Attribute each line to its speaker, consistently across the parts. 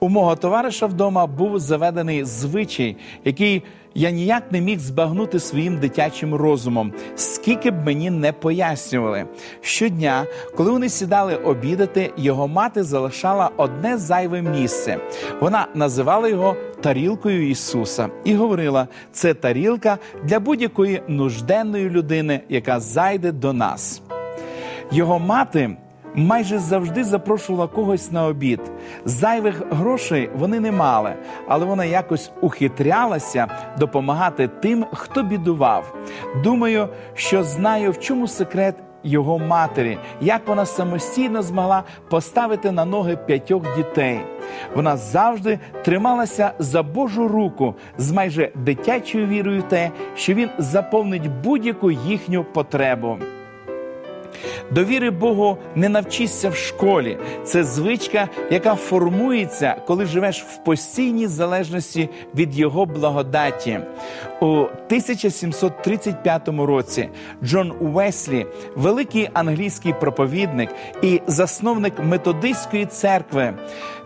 Speaker 1: У мого товариша вдома був заведений звичай, який я ніяк не міг збагнути своїм дитячим розумом, скільки б мені не пояснювали. Щодня, коли вони сідали обідати, його мати залишала одне зайве місце. Вона називала його тарілкою Ісуса і говорила: це тарілка для будь-якої нужденної людини, яка зайде до нас. Його мати майже завжди запрошувала когось на обід. Зайвих грошей вони не мали, але вона якось ухитрялася допомагати тим, хто бідував. Думаю, що знаю, в чому секрет. Його матері, як вона самостійно змогла поставити на ноги п'ятьох дітей. Вона завжди трималася за Божу руку з майже дитячою вірою, те, що він заповнить будь-яку їхню потребу. Довіри Богу не навчишся в школі. Це звичка, яка формується, коли живеш в постійній залежності від Його благодаті. У 1735 році Джон Уеслі, великий англійський проповідник і засновник методистської церкви,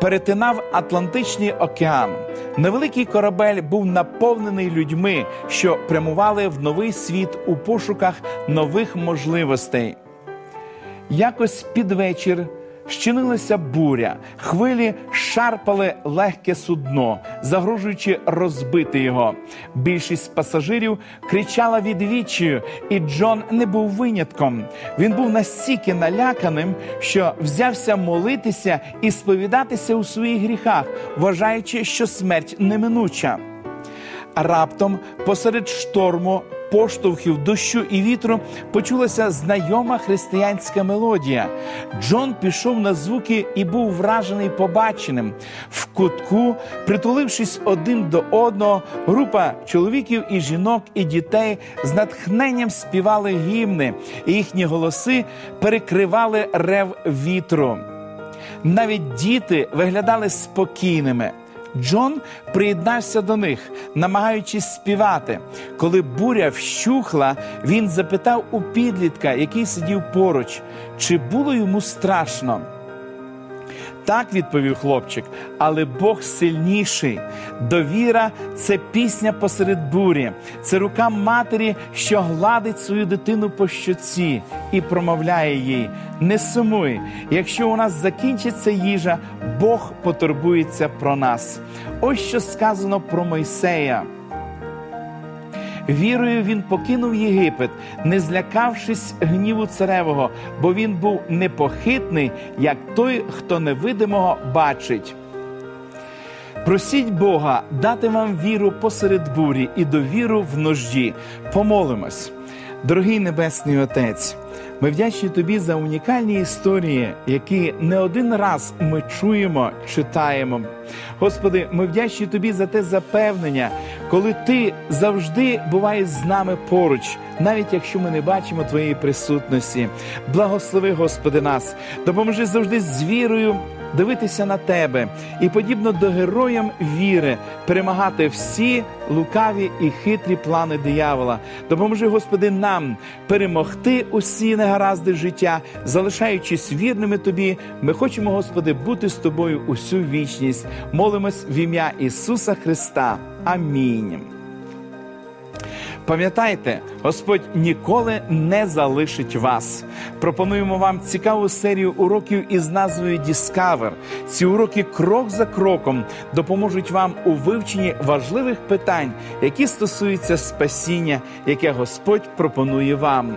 Speaker 1: перетинав Атлантичний океан. Невеликий корабель був наповнений людьми, що прямували в новий світ у пошуках нових можливостей. Якось під вечір щинилася буря, хвилі шарпали легке судно, загрожуючи розбити його. Більшість пасажирів кричала від відчаю, і Джон не був винятком. Він був настільки наляканим, що взявся молитися і сповідатися у своїх гріхах, вважаючи, що смерть неминуча. Раптом посеред шторму поштовхів дощу і вітру почулася знайома християнська мелодія. Джон пішов на звуки і був вражений побаченим. В кутку, притулившись один до одного, група чоловіків і жінок і дітей з натхненням співали гімни, і їхні голоси перекривали рев вітру. Навіть діти виглядали спокійними. Джон приєднався до них, намагаючись співати. Коли буря вщухла, він запитав у підлітка, який сидів поруч, чи було йому страшно. Так відповів хлопчик, але Бог сильніший. Довіра це пісня посеред бурі, це рука матері, що гладить свою дитину по щоці і промовляє їй: не сумуй, якщо у нас закінчиться їжа, Бог потурбується про нас. Ось що сказано про Мойсея. Вірою він покинув Єгипет, не злякавшись гніву царевого, бо він був непохитний, як той, хто невидимого бачить. Просіть Бога дати вам віру посеред бурі і довіру в нужді. Помолимось, дорогий Небесний Отець. Ми вдячні тобі за унікальні історії, які не один раз ми чуємо, читаємо. Господи, ми вдячні тобі за те запевнення, коли ти завжди буваєш з нами поруч, навіть якщо ми не бачимо твоєї присутності. Благослови, Господи, нас, допоможи завжди з вірою дивитися на тебе і, подібно до героям віри, перемагати всі лукаві і хитрі плани диявола. Допоможи, Господи, нам перемогти усі негаразди життя, залишаючись вірними Тобі. Ми хочемо, Господи, бути з тобою усю вічність. Молимось в ім'я Ісуса Христа. Амінь. Пам'ятайте, Господь ніколи не залишить вас. Пропонуємо вам цікаву серію уроків із назвою Діскавер. Ці уроки крок за кроком допоможуть вам у вивченні важливих питань, які стосуються спасіння, яке Господь пропонує вам.